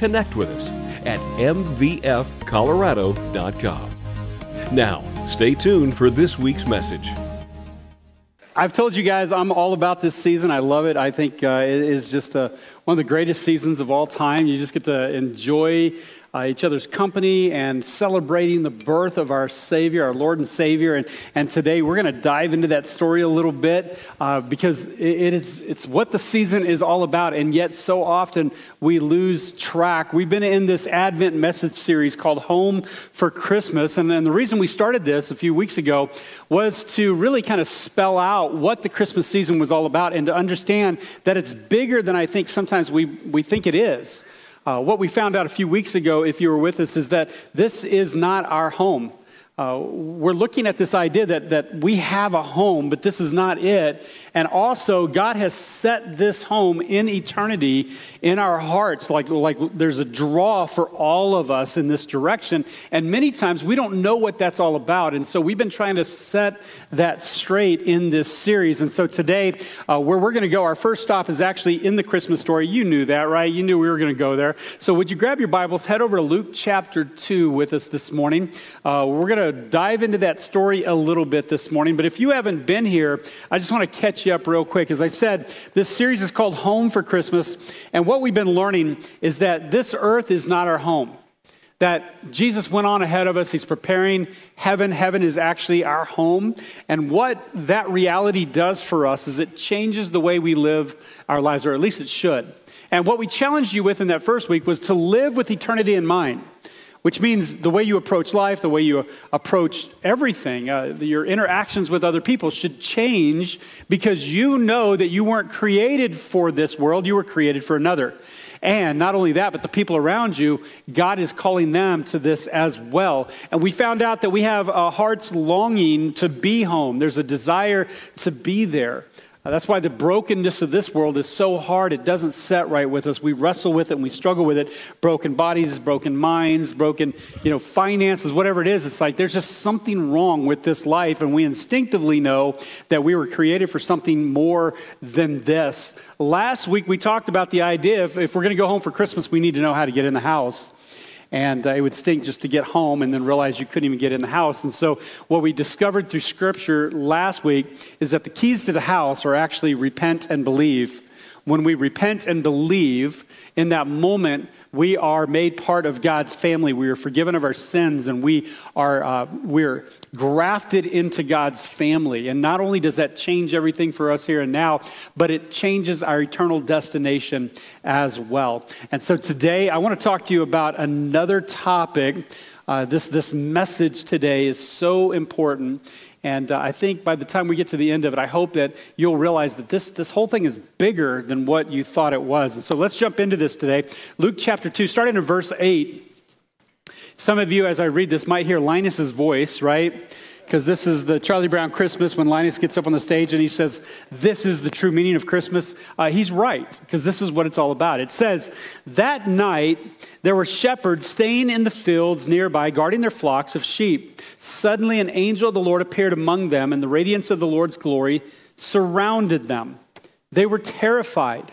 connect with us at mvfcolorado.com. Now, stay tuned for this week's message. I've told you guys I'm all about this season. I love it. I think uh, it is just a, one of the greatest seasons of all time. You just get to enjoy uh, each other's company and celebrating the birth of our Savior, our Lord and Savior. And, and today we're going to dive into that story a little bit uh, because it, it is, it's what the season is all about. And yet, so often we lose track. We've been in this Advent message series called Home for Christmas. And, and the reason we started this a few weeks ago was to really kind of spell out what the Christmas season was all about and to understand that it's bigger than I think sometimes we, we think it is. Uh, what we found out a few weeks ago, if you were with us, is that this is not our home. Uh, we're looking at this idea that, that we have a home, but this is not it. And also, God has set this home in eternity in our hearts. Like, like there's a draw for all of us in this direction. And many times we don't know what that's all about. And so we've been trying to set that straight in this series. And so today, uh, where we're going to go, our first stop is actually in the Christmas story. You knew that, right? You knew we were going to go there. So would you grab your Bibles, head over to Luke chapter 2 with us this morning? Uh, we're going to dive into that story a little bit this morning. But if you haven't been here, I just want to catch you up real quick. As I said, this series is called Home for Christmas. And what we've been learning is that this earth is not our home. That Jesus went on ahead of us. He's preparing heaven. Heaven is actually our home. And what that reality does for us is it changes the way we live our lives, or at least it should. And what we challenged you with in that first week was to live with eternity in mind which means the way you approach life, the way you approach everything, uh, your interactions with other people should change because you know that you weren't created for this world, you were created for another. And not only that, but the people around you, God is calling them to this as well. And we found out that we have a heart's longing to be home, there's a desire to be there. Uh, that's why the brokenness of this world is so hard. It doesn't set right with us. We wrestle with it and we struggle with it. Broken bodies, broken minds, broken, you know, finances, whatever it is. It's like there's just something wrong with this life. And we instinctively know that we were created for something more than this. Last week we talked about the idea if, if we're going to go home for Christmas, we need to know how to get in the house. And uh, it would stink just to get home and then realize you couldn't even get in the house. And so, what we discovered through scripture last week is that the keys to the house are actually repent and believe. When we repent and believe, in that moment, we are made part of God's family. We are forgiven of our sins, and we are uh, we're grafted into God's family. And not only does that change everything for us here and now, but it changes our eternal destination as well. And so today, I want to talk to you about another topic. Uh, this this message today is so important. And uh, I think by the time we get to the end of it, I hope that you'll realize that this, this whole thing is bigger than what you thought it was. And so let's jump into this today. Luke chapter 2, starting in verse 8. Some of you, as I read this, might hear Linus's voice, right? Because this is the Charlie Brown Christmas when Linus gets up on the stage and he says, This is the true meaning of Christmas. Uh, he's right, because this is what it's all about. It says, That night there were shepherds staying in the fields nearby, guarding their flocks of sheep. Suddenly an angel of the Lord appeared among them, and the radiance of the Lord's glory surrounded them. They were terrified.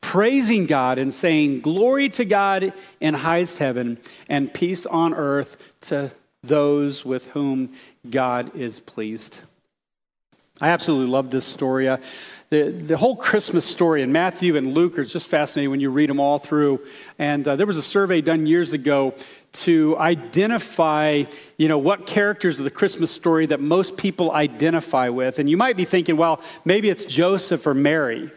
praising God and saying, Glory to God in highest heaven, and peace on earth to those with whom God is pleased. I absolutely love this story. Uh, the, the whole Christmas story in Matthew and Luke is just fascinating when you read them all through. And uh, there was a survey done years ago to identify, you know, what characters of the Christmas story that most people identify with. And you might be thinking, well, maybe it's Joseph or Mary.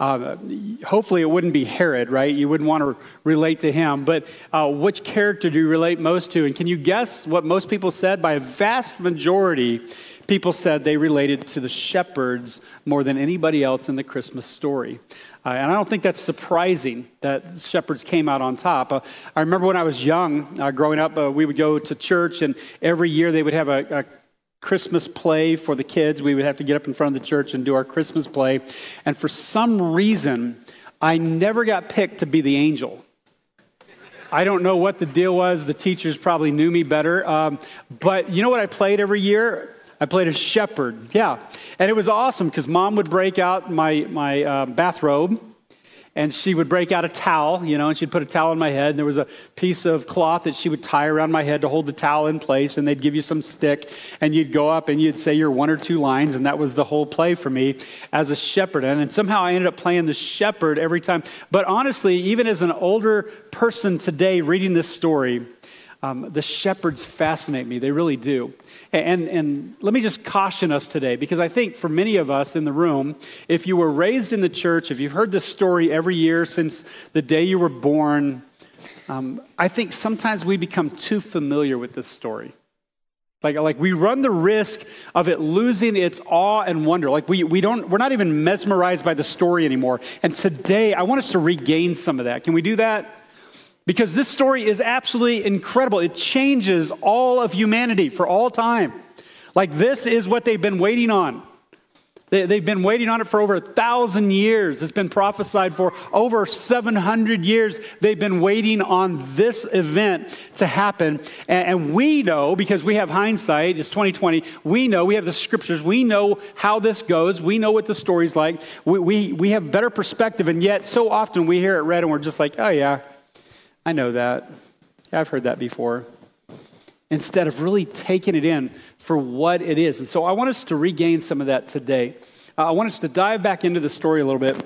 Uh, hopefully, it wouldn't be Herod, right? You wouldn't want to relate to him. But uh, which character do you relate most to? And can you guess what most people said? By a vast majority, people said they related to the shepherds more than anybody else in the Christmas story. Uh, and I don't think that's surprising that shepherds came out on top. Uh, I remember when I was young, uh, growing up, uh, we would go to church, and every year they would have a, a Christmas play for the kids. We would have to get up in front of the church and do our Christmas play. And for some reason, I never got picked to be the angel. I don't know what the deal was. The teachers probably knew me better. Um, but you know what I played every year? I played a shepherd, yeah. And it was awesome because mom would break out my, my uh, bathrobe and she would break out a towel, you know, and she'd put a towel on my head. And there was a piece of cloth that she would tie around my head to hold the towel in place. And they'd give you some stick, and you'd go up and you'd say your one or two lines. And that was the whole play for me as a shepherd. And, and somehow I ended up playing the shepherd every time. But honestly, even as an older person today reading this story, um, the shepherds fascinate me. They really do. And, and let me just caution us today, because I think for many of us in the room, if you were raised in the church, if you've heard this story every year since the day you were born, um, I think sometimes we become too familiar with this story. Like, like we run the risk of it losing its awe and wonder. Like we, we don't, we're not even mesmerized by the story anymore. And today, I want us to regain some of that. Can we do that? Because this story is absolutely incredible. It changes all of humanity for all time. Like, this is what they've been waiting on. They, have been waiting on it for over a thousand years. It's been prophesied for over 700 years. They've been waiting on this event to happen. And, we know, because we have hindsight, it's 2020, we know, we have the scriptures, we know how this goes, we know what the story's like, we, we, we have better perspective. And yet, so often we hear it read and we're just like, oh, yeah, I know that. I've heard that before. Instead of really taking it in for what it is. And so I want us to regain some of that today. Uh, I want us to dive back into the story a little bit.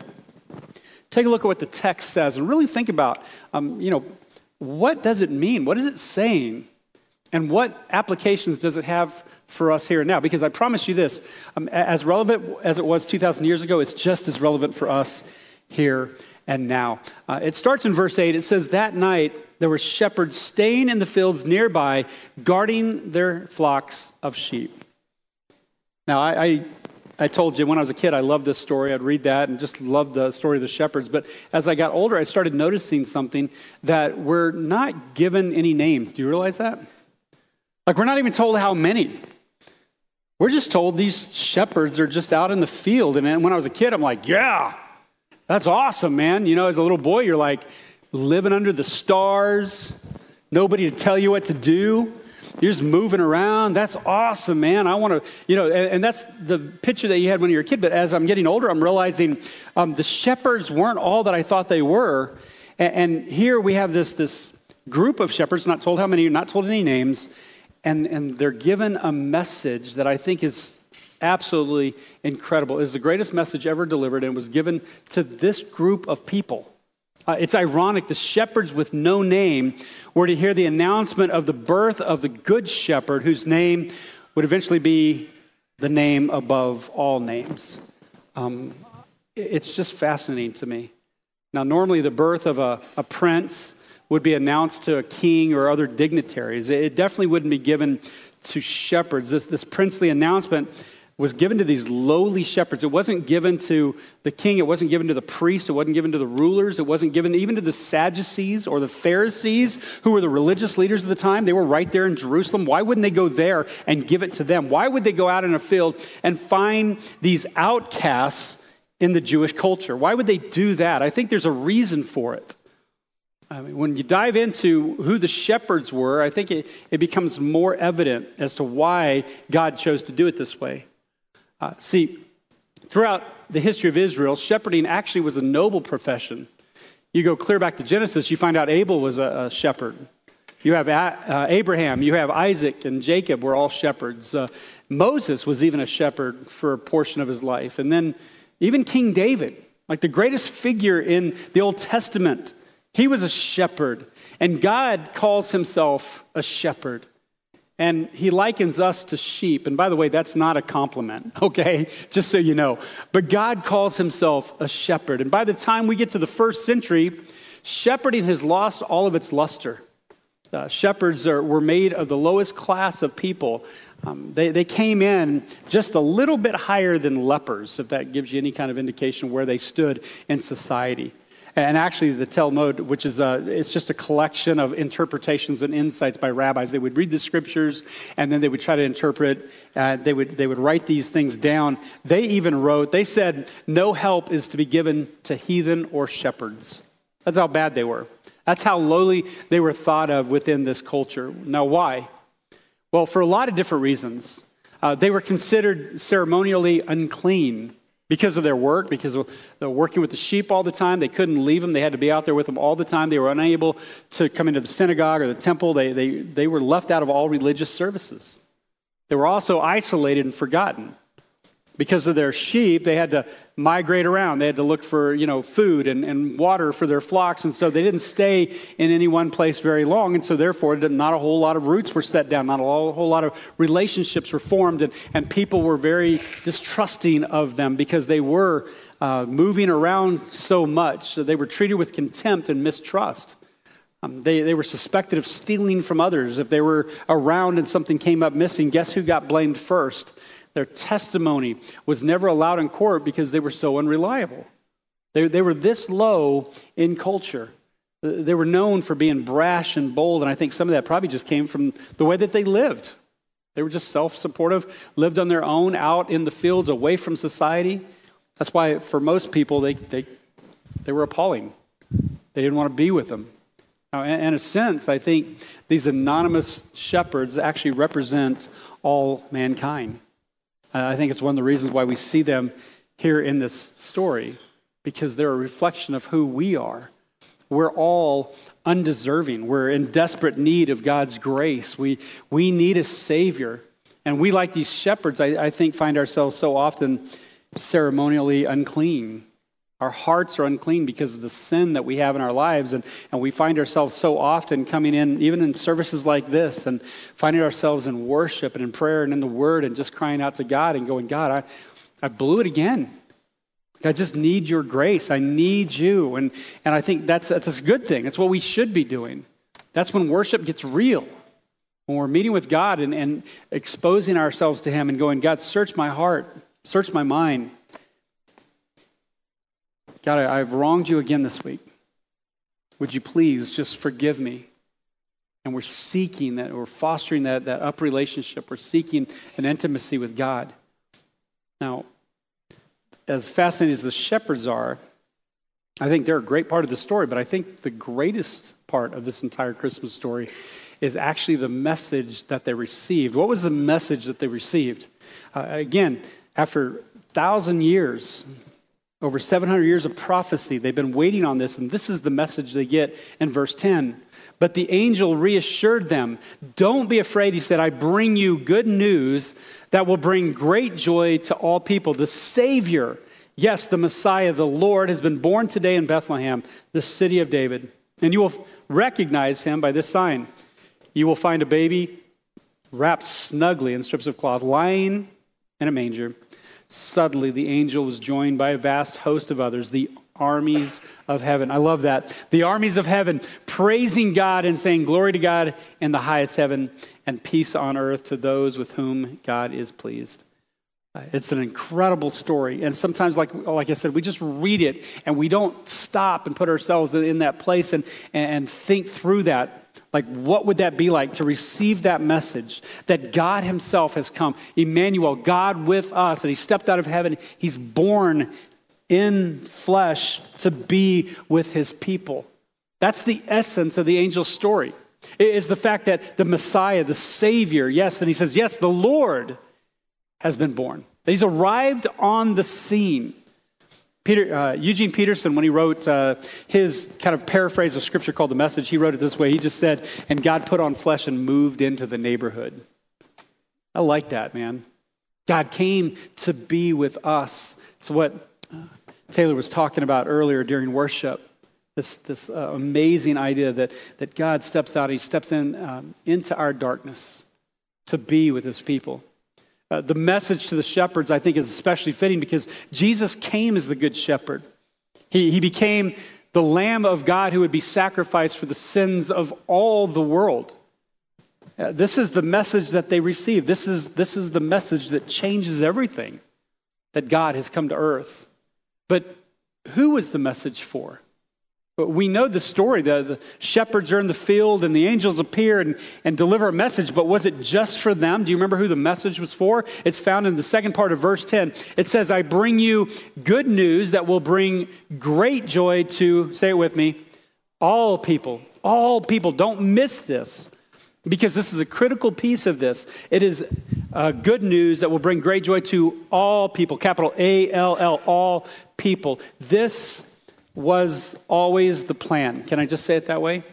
Take a look at what the text says and really think about, um, you know, what does it mean? What is it saying? And what applications does it have for us here and now? Because I promise you this, um, as relevant as it was 2,000 years ago, it's just as relevant for us here and now. Uh, it starts in verse 8. It says, That night there were shepherds staying in the fields nearby, guarding their flocks of sheep. Now, I, I, I, told you when I was a kid, I loved this story. I'd read that and just loved the story of the shepherds. But as I got older, I started noticing something that we're not given any names. Do you realize that? Like, we're not even told how many. We're just told these shepherds are just out in the field. And when I was a kid, I'm like, yeah, that's awesome, man. You know, as a little boy, you're like living under the stars, nobody to tell you what to do. You're just moving around. That's awesome, man. I want to, you know, and, and, that's the picture that you had when you were a kid. But as I'm getting older, I'm realizing um, the shepherds weren't all that I thought they were. And, and here we have this, this group of shepherds, not told how many, not told any names, and, and they're given a message that I think is absolutely incredible. It is the greatest message ever delivered and was given to this group of people. Uh, it's ironic, the shepherds with no name were to hear the announcement of the birth of the good shepherd, whose name would eventually be the name above all names. Um, it's just fascinating to me. Now, normally, the birth of a, a prince would be announced to a king or other dignitaries. It definitely wouldn't be given to shepherds. This, this princely announcement was given to these lowly shepherds. It wasn't given to the king, it wasn't given to the priests, it wasn't given to the rulers, it wasn't given even to the Sadducees or the Pharisees, who were the religious leaders of the time. They were right there in Jerusalem. Why wouldn't they go there and give it to them? Why would they go out in a field and find these outcasts in the Jewish culture? Why would they do that? I think there's a reason for it. I mean, when you dive into who the shepherds were, I think it, it becomes more evident as to why God chose to do it this way. Uh, see, throughout the history of Israel, shepherding actually was a noble profession. You go clear back to Genesis, you find out Abel was a, a shepherd. You have uh, Abraham, you have Isaac, and Jacob were all shepherds. Uh, Moses was even a shepherd for a portion of his life. And then even King David, like the greatest figure in the Old Testament, he was a shepherd. And God calls himself a shepherd. And he likens us to sheep. And by the way, that's not a compliment, okay? Just so you know. But God calls himself a shepherd. And by the time we get to the first century, shepherding has lost all of its luster. Uh, shepherds are, were made of the lowest class of people. Um, they, they came in just a little bit higher than lepers, if that gives you any kind of indication where they stood in society. And actually, the Talmud, which is a, it's just a collection of interpretations and insights by rabbis. They would read the scriptures and then they would try to interpret. Uh, they, would, they would write these things down. They even wrote, they said, no help is to be given to heathen or shepherds. That's how bad they were. That's how lowly they were thought of within this culture. Now, why? Well, for a lot of different reasons. Uh, they were considered ceremonially unclean because of their work, because of, they were working with the sheep all the time. They couldn't leave them. They had to be out there with them all the time. They were unable to come into the synagogue or the temple. They, they, they were left out of all religious services. They were also isolated and forgotten. Because of their sheep, they had to migrate around. They had to look for, you know, food and, and water for their flocks. And so they didn't stay in any one place very long. And so therefore, not a whole lot of roots were set down. Not a whole lot of relationships were formed. And, and people were very distrusting of them because they were uh, moving around so much. So they were treated with contempt and mistrust. Um, they, they were suspected of stealing from others. If they were around and something came up missing, guess who got blamed first? Their testimony was never allowed in court because they were so unreliable. They, they were this low in culture. They were known for being brash and bold, and I think some of that probably just came from the way that they lived. They were just self supportive, lived on their own, out in the fields, away from society. That's why, for most people, they, they, they were appalling. They didn't want to be with them. Now, in a sense, I think these anonymous shepherds actually represent all mankind. I think it's one of the reasons why we see them here in this story, because they're a reflection of who we are. We're all undeserving. We're in desperate need of God's grace. We, we need a Savior. And we, like these shepherds, I, I think, find ourselves so often ceremonially unclean. Our hearts are unclean because of the sin that we have in our lives. And, and we find ourselves so often coming in, even in services like this, and finding ourselves in worship and in prayer and in the Word and just crying out to God and going, God, I, I blew it again. I just need your grace. I need you. And, and I think that's, that's a good thing. That's what we should be doing. That's when worship gets real. When we're meeting with God and, and exposing ourselves to Him and going, God, search my heart, search my mind. God, I, I've wronged you again this week. Would you please just forgive me? And we're seeking that, we're fostering that, that up relationship. We're seeking an intimacy with God. Now, as fascinating as the shepherds are, I think they're a great part of the story, but I think the greatest part of this entire Christmas story is actually the message that they received. What was the message that they received? Uh, again, after thousand years, over 700 years of prophecy, they've been waiting on this, and this is the message they get in verse 10. But the angel reassured them, Don't be afraid. He said, I bring you good news that will bring great joy to all people. The Savior, yes, the Messiah, the Lord, has been born today in Bethlehem, the city of David. And you will recognize him by this sign. You will find a baby wrapped snugly in strips of cloth, lying in a manger. Suddenly, the angel was joined by a vast host of others, the armies of heaven. I love that. The armies of heaven praising God and saying, Glory to God in the highest heaven and peace on earth to those with whom God is pleased. Uh, it's an incredible story. And sometimes, like, like I said, we just read it and we don't stop and put ourselves in that place and, and think through that. Like, what would that be like to receive that message that God Himself has come? Emmanuel, God with us, that He stepped out of heaven. He's born in flesh to be with His people. That's the essence of the angel's story. It is the fact that the Messiah, the Savior, yes, and He says, yes, the Lord has been born. He's arrived on the scene. Peter, uh, Eugene Peterson, when he wrote uh, his kind of paraphrase of scripture called The Message, he wrote it this way. He just said, And God put on flesh and moved into the neighborhood. I like that, man. God came to be with us. It's what uh, Taylor was talking about earlier during worship. This, this uh, amazing idea that, that God steps out, He steps in um, into our darkness to be with His people. Uh, the message to the shepherds, I think, is especially fitting because Jesus came as the good shepherd. He, he became the Lamb of God who would be sacrificed for the sins of all the world. Uh, this is the message that they receive. This is, this is the message that changes everything that God has come to earth. But who was the message for? But we know the story. The, the, shepherds are in the field and the angels appear and, and deliver a message, but was it just for them? Do you remember who the message was for? It's found in the second part of verse 10. It says, I bring you good news that will bring great joy to, say it with me, all people. All people. Don't miss this because this is a critical piece of this. It is uh, good news that will bring great joy to all people, capital A L L, all people. This was always the plan. Can I just say it that way?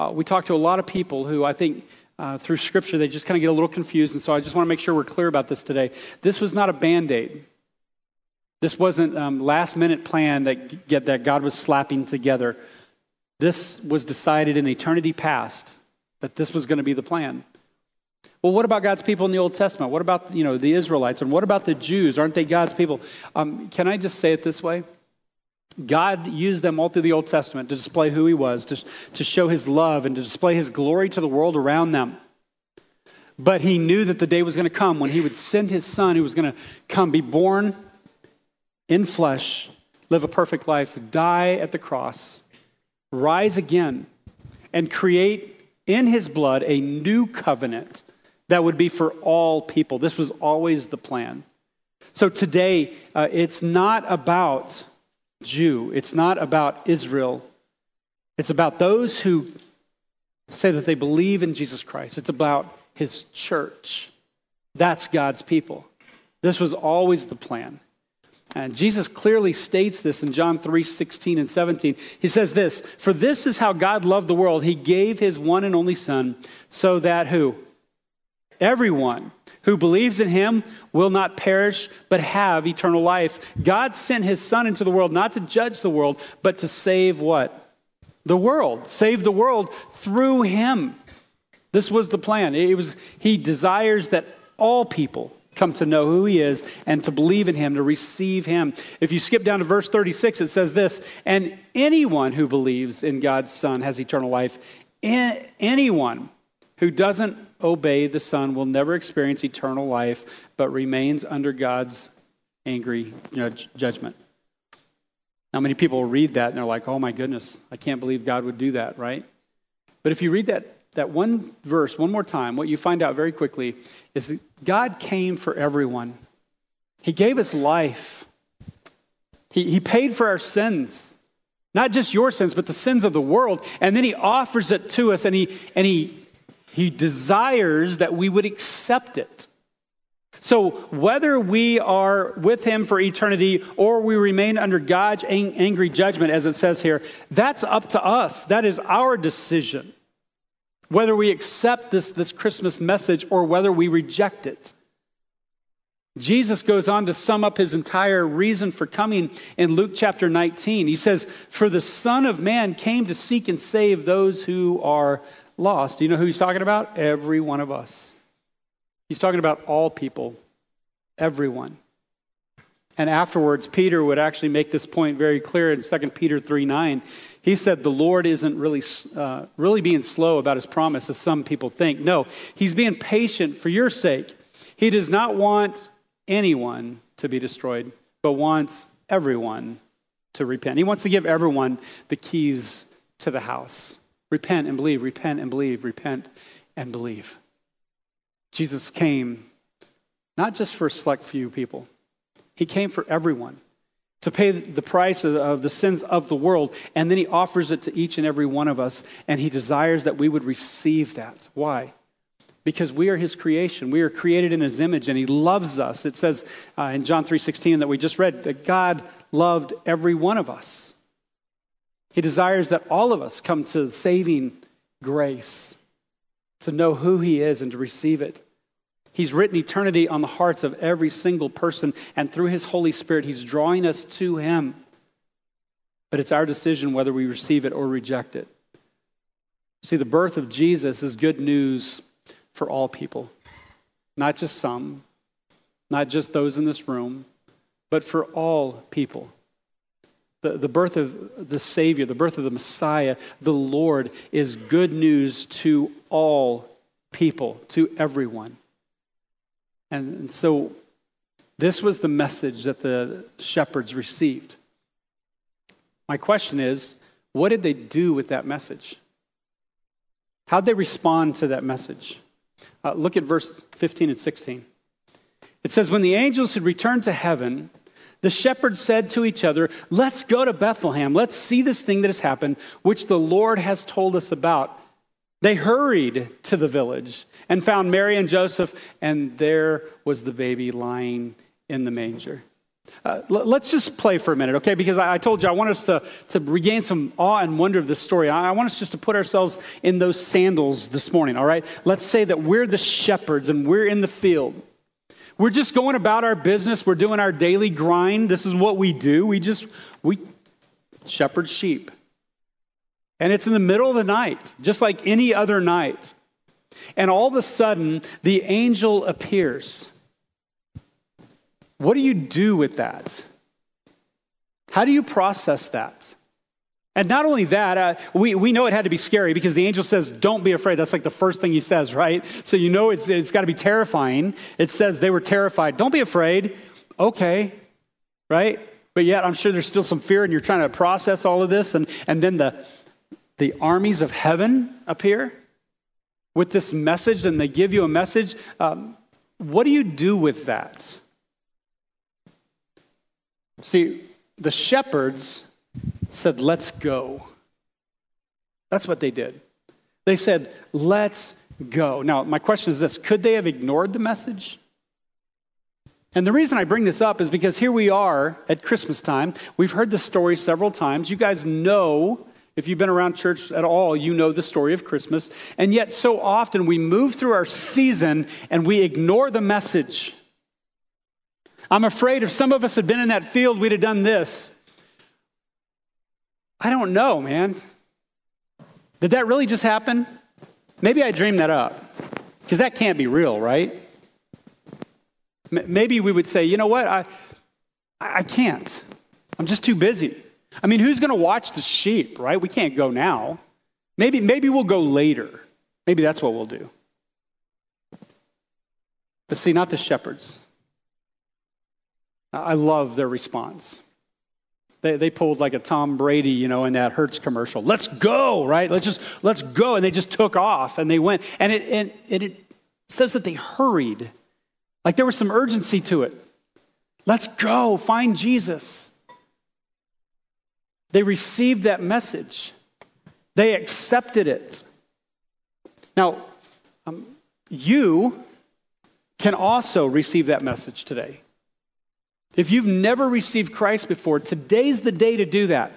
Uh, we talk to a lot of people who I think uh, through scripture they just kind of get a little confused. And so I just want to make sure we're clear about this today. This was not a band aid. This wasn't um, last minute plan that, get, that God was slapping together. This was decided in eternity past that this was going to be the plan. Well, what about God's people in the Old Testament? What about you know the Israelites? And what about the Jews? Aren't they God's people? Um, can I just say it this way? God used them all through the Old Testament to display who He was, to, to show His love, and to display His glory to the world around them. But He knew that the day was going to come when He would send His Son, who was going to come, be born in flesh, live a perfect life, die at the cross, rise again, and create in His blood a new covenant that would be for all people. This was always the plan. So today, uh, it's not about Jew. It's not about Israel. It's about those who say that they believe in Jesus Christ. It's about his church. That's God's people. This was always the plan. And Jesus clearly states this in John 3 16 and 17. He says this For this is how God loved the world. He gave his one and only Son, so that who? Everyone who believes in him will not perish, but have eternal life. God sent his Son into the world not to judge the world, but to save what? The world. Save the world through him. This was the plan. It was, he desires that all people come to know who he is and to believe in him, to receive him. If you skip down to verse 36, it says this And anyone who believes in God's Son has eternal life. Anyone who doesn't obey the Son will never experience eternal life, but remains under God's angry judgment. Now, many people read that and they're like, oh my goodness, I can't believe God would do that, right? But if you read that, that one verse one more time, what you find out very quickly is that God came for everyone. He gave us life, He, he paid for our sins. Not just your sins, but the sins of the world. And then he offers it to us and he, and he he desires that we would accept it. So, whether we are with him for eternity or we remain under God's angry judgment, as it says here, that's up to us. That is our decision. Whether we accept this, this Christmas message or whether we reject it. Jesus goes on to sum up his entire reason for coming in Luke chapter 19. He says, For the Son of Man came to seek and save those who are lost. Do you know who he's talking about? Every one of us. He's talking about all people, everyone. And afterwards, Peter would actually make this point very clear in 2 Peter 3 9. He said, The Lord isn't really, uh, really being slow about his promise, as some people think. No, he's being patient for your sake. He does not want anyone to be destroyed, but wants everyone to repent. He wants to give everyone the keys to the house. Repent and believe, repent and believe, repent and believe. Jesus came not just for a select few people, He came for everyone to pay the price of, the sins of the world, and then He offers it to each and every one of us, and He desires that we would receive that. Why? because we are his creation we are created in his image and he loves us it says uh, in john 3.16 that we just read that god loved every one of us. He desires that all of us come to saving grace, to know who He is and to receive it. He's written eternity on the hearts of every single person, and through His Holy Spirit, He's drawing us to Him. But it's our decision whether we receive it or reject it. See, the birth of Jesus is good news for all people, not just some, not just those in this room, but for all people. The, the birth of the Savior, the birth of the Messiah, the Lord, is good news to all people, to everyone. And, and so this was the message that the shepherds received. My question is what did they do with that message? How'd they respond to that message? Uh, look at verse 15 and 16. It says, When the angels had returned to heaven, the shepherds said to each other, Let's go to Bethlehem. Let's see this thing that has happened, which the Lord has told us about. They hurried to the village and found Mary and Joseph, and there was the baby lying in the manger. Uh, let's just play for a minute, okay? Because I, I, told you I want us to, to regain some awe and wonder of this story. I, I want us just to put ourselves in those sandals this morning, all right? Let's say that we're the shepherds and we're in the field. We're just going about our business. We're doing our daily grind. This is what we do. We just, we shepherd sheep. And it's in the middle of the night, just like any other night. And all of a sudden, the angel appears. What do you do with that? How do you process that? And not only that, uh, we, we know it had to be scary because the angel says, Don't be afraid. That's like the first thing he says, right? So you know it's, it's got to be terrifying. It says they were terrified. Don't be afraid. Okay, right? But yet, I'm sure there's still some fear, and you're trying to process all of this. And, and then the, the armies of heaven appear with this message, and they give you a message. Um, what do you do with that? See, the shepherds said, Let's go. That's what they did. They said, Let's go. Now, my question is this could they have ignored the message? And the reason I bring this up is because here we are at Christmas time. We've heard the story several times. You guys know, if you've been around church at all, you know the story of Christmas. And yet, so often we move through our season and we ignore the message. I'm afraid if some of us had been in that field, we'd have done this. I don't know, man. Did that really just happen? Maybe I dreamed that up because that can't be real, right? Maybe we would say, you know what? I, I can't. I'm just too busy. I mean, who's going to watch the sheep, right? We can't go now. Maybe, maybe we'll go later. Maybe that's what we'll do. But see, not the shepherds. I love their response. They, they pulled like a Tom Brady, you know, in that Hertz commercial. Let's go, right? Let's just, let's go. And they just took off and they went. And it, and, and it says that they hurried. Like there was some urgency to it. Let's go, find Jesus. They received that message, they accepted it. Now, um, you can also receive that message today. If you've never received Christ before, today's the day to do that.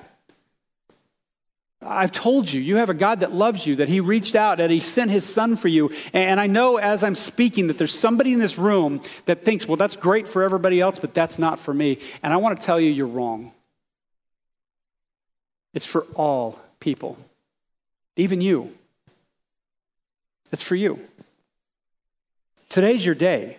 I've told you, you have a God that loves you, that He reached out, that He sent His Son for you. And I know as I'm speaking that there's somebody in this room that thinks, well, that's great for everybody else, but that's not for me. And I want to tell you, you're wrong. It's for all people, even you. It's for you. Today's your day.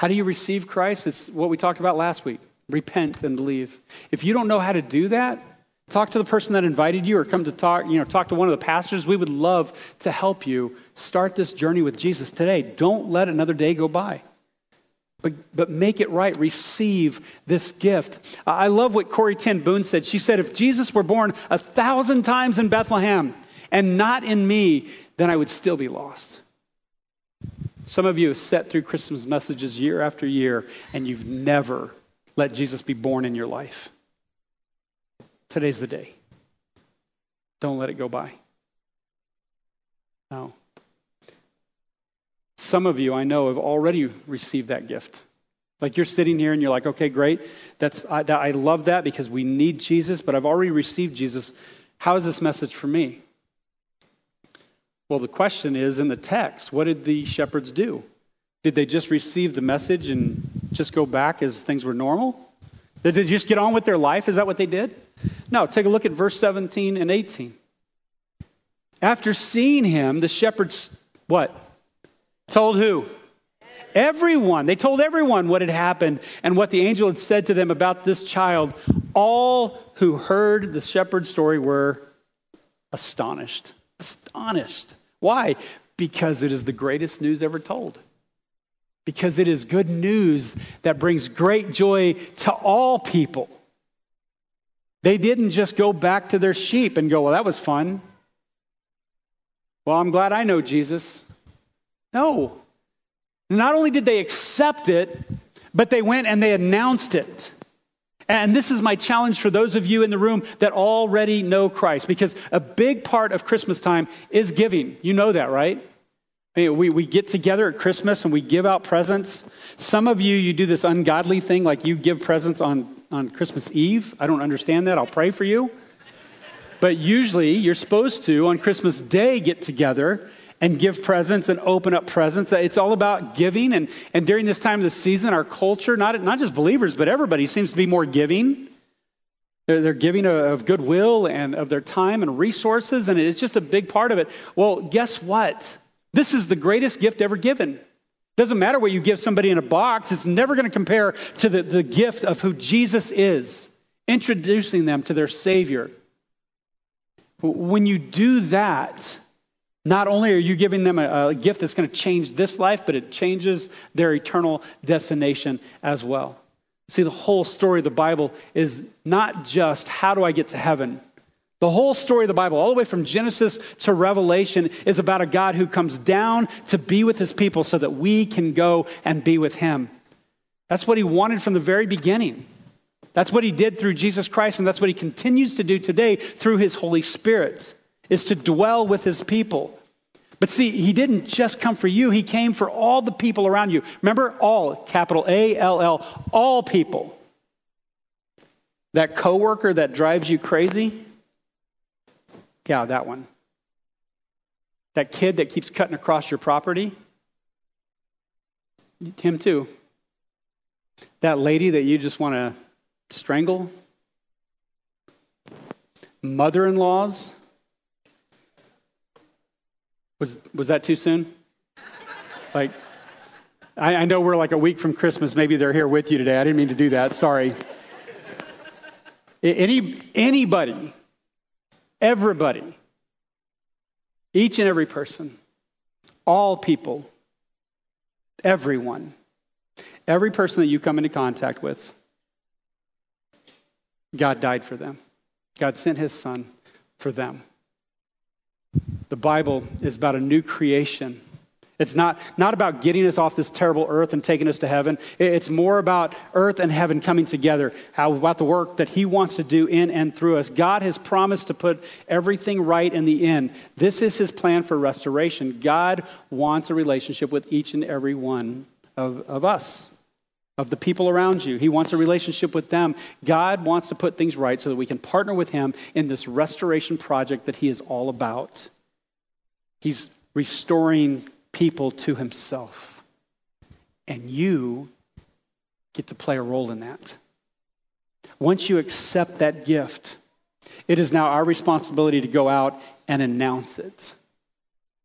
How do you receive Christ? It's what we talked about last week repent and believe. If you don't know how to do that, talk to the person that invited you or come to talk, you know, talk to one of the pastors. We would love to help you start this journey with Jesus today. Don't let another day go by. But, but make it right. Receive this gift. I love what Corrie ten Boom said. She said, If Jesus were born a thousand times in Bethlehem and not in me, then I would still be lost. Some of you have sat through Christmas messages year after year, and you've never let Jesus be born in your life. Today's the day. Don't let it go by. No. Some of you, I know, have already received that gift. Like you're sitting here and you're like, okay, great. That's, I, I love that because we need Jesus, but I've already received Jesus. How is this message for me? Well, the question is in the text, what did the shepherds do? Did they just receive the message and just go back as things were normal? Did they just get on with their life? Is that what they did? No, take a look at verse 17 and 18. After seeing him, the shepherds, what? Told who? Everyone. They told everyone what had happened and what the angel had said to them about this child. All who heard the shepherd's story were astonished. Astonished. Why? Because it is the greatest news ever told. Because it is good news that brings great joy to all people. They didn't just go back to their sheep and go, well, that was fun. Well, I'm glad I know Jesus. No. Not only did they accept it, but they went and they announced it. And this is my challenge for those of you in the room that already know Christ, because a big part of Christmas time is giving. You know that, right? I mean, we, we get together at Christmas and we give out presents. Some of you, you do this ungodly thing, like you give presents on, on Christmas Eve. I don't understand that. I'll pray for you. But usually, you're supposed to, on Christmas Day, get together and give presents and open up presents. It's all about giving. And, and during this time of the season, our culture, not, not just believers, but everybody seems to be more giving. They're, they're giving of goodwill and of their time and resources, and it's just a big part of it. Well, guess what? This is the greatest gift ever given. Doesn't matter what you give somebody in a box, it's never going to compare to the, the gift of who Jesus is, introducing them to their Savior. When you do that, not only are you giving them a, a gift that's going to change this life, but it changes their eternal destination as well. See, the whole story of the Bible is not just how do I get to heaven? The whole story of the Bible, all the way from Genesis to Revelation, is about a God who comes down to be with his people so that we can go and be with him. That's what he wanted from the very beginning. That's what he did through Jesus Christ, and that's what he continues to do today through his Holy Spirit is to dwell with his people. But see, he didn't just come for you, he came for all the people around you. Remember, all, capital A L L, all people. That coworker that drives you crazy? Yeah, that one. That kid that keeps cutting across your property? Him too. That lady that you just want to strangle? Mother in laws? Was, was that too soon? Like, I, I know we're like a week from Christmas. Maybe they're here with you today. I didn't mean to do that. Sorry. Any, anybody, everybody, each and every person, all people, everyone, every person that you come into contact with, God died for them. God sent his son for them. The Bible is about a new creation. It's not, not about getting us off this terrible earth and taking us to heaven. It's more about earth and heaven coming together, how, about the work that He wants to do in and through us. God has promised to put everything right in the end. This is His plan for restoration. God wants a relationship with each and every one of, of us, of the people around you. He wants a relationship with them. God wants to put things right so that we can partner with Him in this restoration project that He is all about. He's restoring people to himself. And you get to play a role in that. Once you accept that gift, it is now our responsibility to go out and announce it,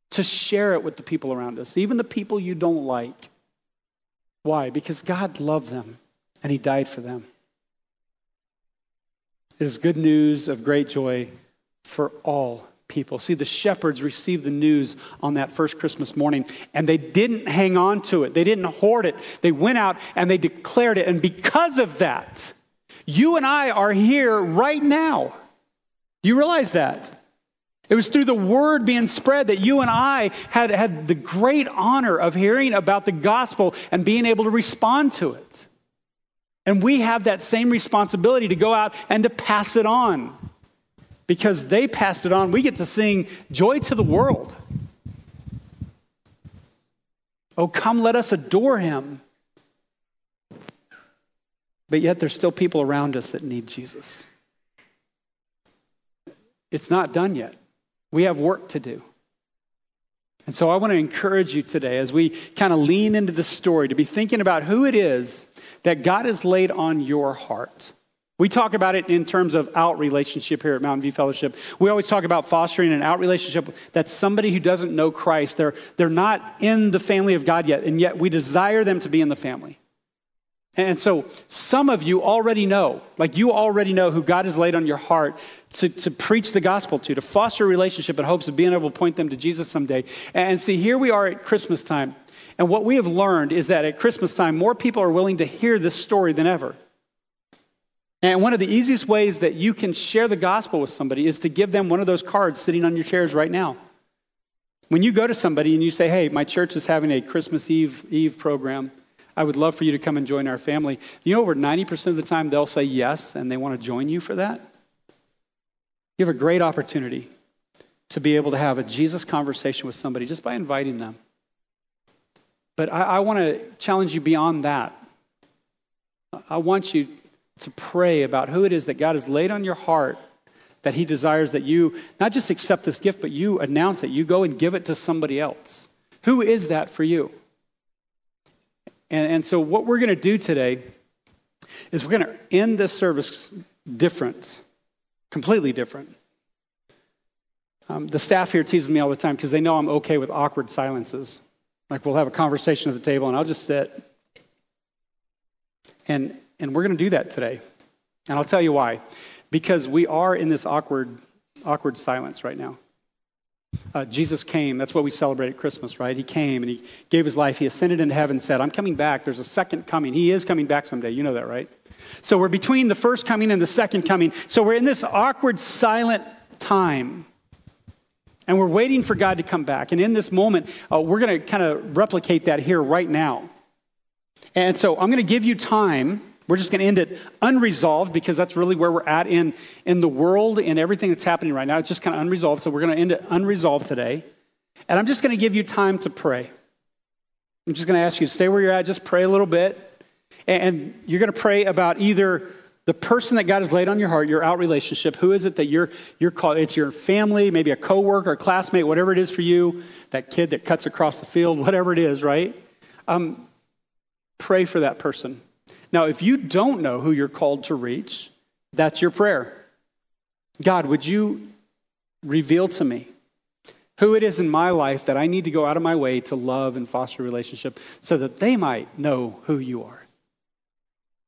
to share it with the people around us, even the people you don't like. Why? Because God loved them and He died for them. It is good news of great joy for all people. See, the shepherds received the news on that first Christmas morning, and they didn't hang on to it. They didn't hoard it. They went out and they declared it. And because of that, you and I are here right now. Do you realize that? It was through the word being spread that you and I had, had the great honor of hearing about the gospel and being able to respond to it. And we have that same responsibility to go out and to pass it on because they passed it on. We get to sing Joy to the World. Oh, come, let us adore him. but yet there's still people around us that need Jesus. It's not done yet. We have work to do. And so I want to encourage you today as we kind of lean into the story to be thinking about who it is that God has laid on your heart. We talk about it in terms of out relationship here at Mountain View Fellowship. We always talk about fostering an out relationship that's somebody who doesn't know Christ. They're, they're not in the family of God yet, and yet we desire them to be in the family. And so some of you already know, like you already know who God has laid on your heart to, to preach the gospel to, to foster a relationship in hopes of being able to point them to Jesus someday. And see, here we are at Christmas time. And what we have learned is that at Christmas time, more people are willing to hear this story than ever. And one of the easiest ways that you can share the gospel with somebody is to give them one of those cards sitting on your chairs right now. When you go to somebody and you say, hey, my church is having a Christmas Eve, Eve program, I would love for you to come and join our family. You know, over 90% of the time they'll say yes and they want to join you for that. You have a great opportunity to be able to have a Jesus conversation with somebody just by inviting them. But I, I want to challenge you beyond that. I want you to pray about who it is that God has laid on your heart that He desires that you not just accept this gift, but you announce it. You go and give it to somebody else. Who is that for you? And, and so, what we're going to do today is we're going to end this service different, completely different. Um, the staff here teases me all the time because they know I'm okay with awkward silences. Like we'll have a conversation at the table and I'll just sit. And, and we're going to do that today. And I'll tell you why. Because we are in this awkward, awkward silence right now. Uh, Jesus came. That's what we celebrate at Christmas, right? He came and he gave his life. He ascended into heaven, said, I'm coming back. There's a second coming. He is coming back someday. You know that, right? So we're between the first coming and the second coming. So we're in this awkward, silent time. And we're waiting for God to come back. And in this moment, uh, we're going to kind of replicate that here right now. And so I'm going to give you time we're just going to end it unresolved because that's really where we're at in, in the world and everything that's happening right now. It's just kind of unresolved. So we're going to end it unresolved today. And I'm just going to give you time to pray. I'm just going to ask you to stay where you're at, just pray a little bit. And you're going to pray about either the person that God has laid on your heart, your out relationship. Who is it that you're, you're called? It's your family, maybe a coworker, a classmate, whatever it is for you, that kid that cuts across the field, whatever it is, right? Um, pray for that person. Now, if you don't know who you're called to reach, that's your prayer. God, would you reveal to me who it is in my life that I need to go out of my way to love and foster relationship so that they might know who you are?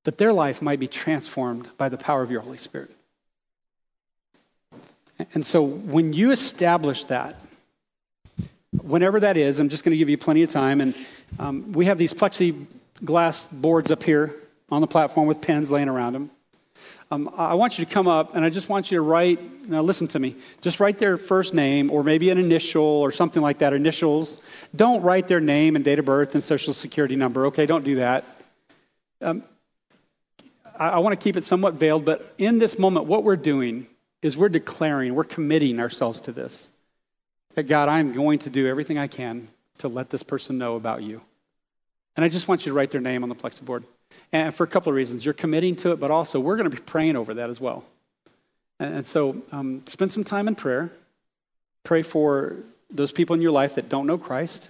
That their life might be transformed by the power of your Holy Spirit. And so when you establish that, whenever that is, I'm just going to give you plenty of time. And um, we have these plexiglass boards up here on the platform with pens laying around them. Um, I want you to come up and I just want you to write, now listen to me, just write their first name or maybe an initial or something like that, initials. Don't write their name and date of birth and social security number, okay? Don't do that. Um, I, I want to keep it somewhat veiled, but in this moment, what we're doing is we're declaring, we're committing ourselves to this. That God, I'm going to do everything I can to let this person know about you. And I just want you to write their name on the plexi board. And for a couple of reasons. You're committing to it, but also we're going to be praying over that as well. And so um, spend some time in prayer. Pray for those people in your life that don't know Christ.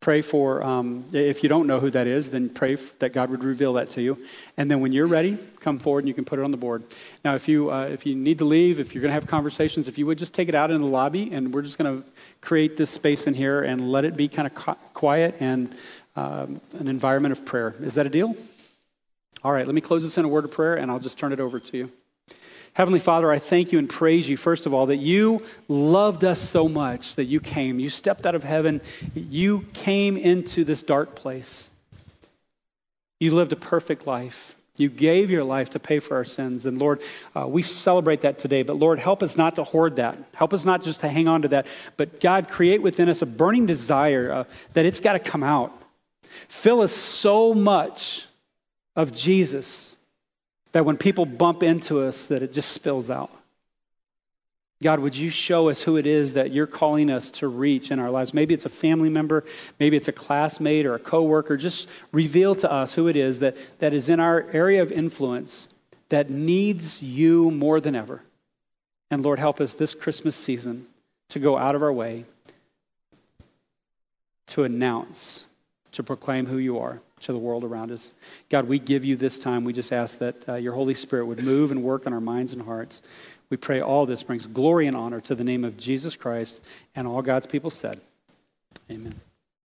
Pray for, um, if you don't know who that is, then pray that God would reveal that to you. And then when you're ready, come forward and you can put it on the board. Now, if you, uh, if you need to leave, if you're going to have conversations, if you would just take it out in the lobby, and we're just going to create this space in here and let it be kind of quiet and um, an environment of prayer. Is that a deal? All right, let me close this in a word of prayer and I'll just turn it over to you. Heavenly Father, I thank you and praise you, first of all, that you loved us so much that you came. You stepped out of heaven. You came into this dark place. You lived a perfect life. You gave your life to pay for our sins. And Lord, uh, we celebrate that today. But Lord, help us not to hoard that. Help us not just to hang on to that. But God, create within us a burning desire uh, that it's got to come out. Fill us so much of Jesus that when people bump into us that it just spills out. God, would you show us who it is that you're calling us to reach in our lives? Maybe it's a family member, maybe it's a classmate or a coworker. Just reveal to us who it is that, that is in our area of influence that needs you more than ever. And Lord, help us this Christmas season to go out of our way to announce, to proclaim who you are to the world around us. God, we give you this time. We just ask that uh, your Holy Spirit would move and work in our minds and hearts. We pray all this brings glory and honor to the name of Jesus Christ and all God's people said. Amen.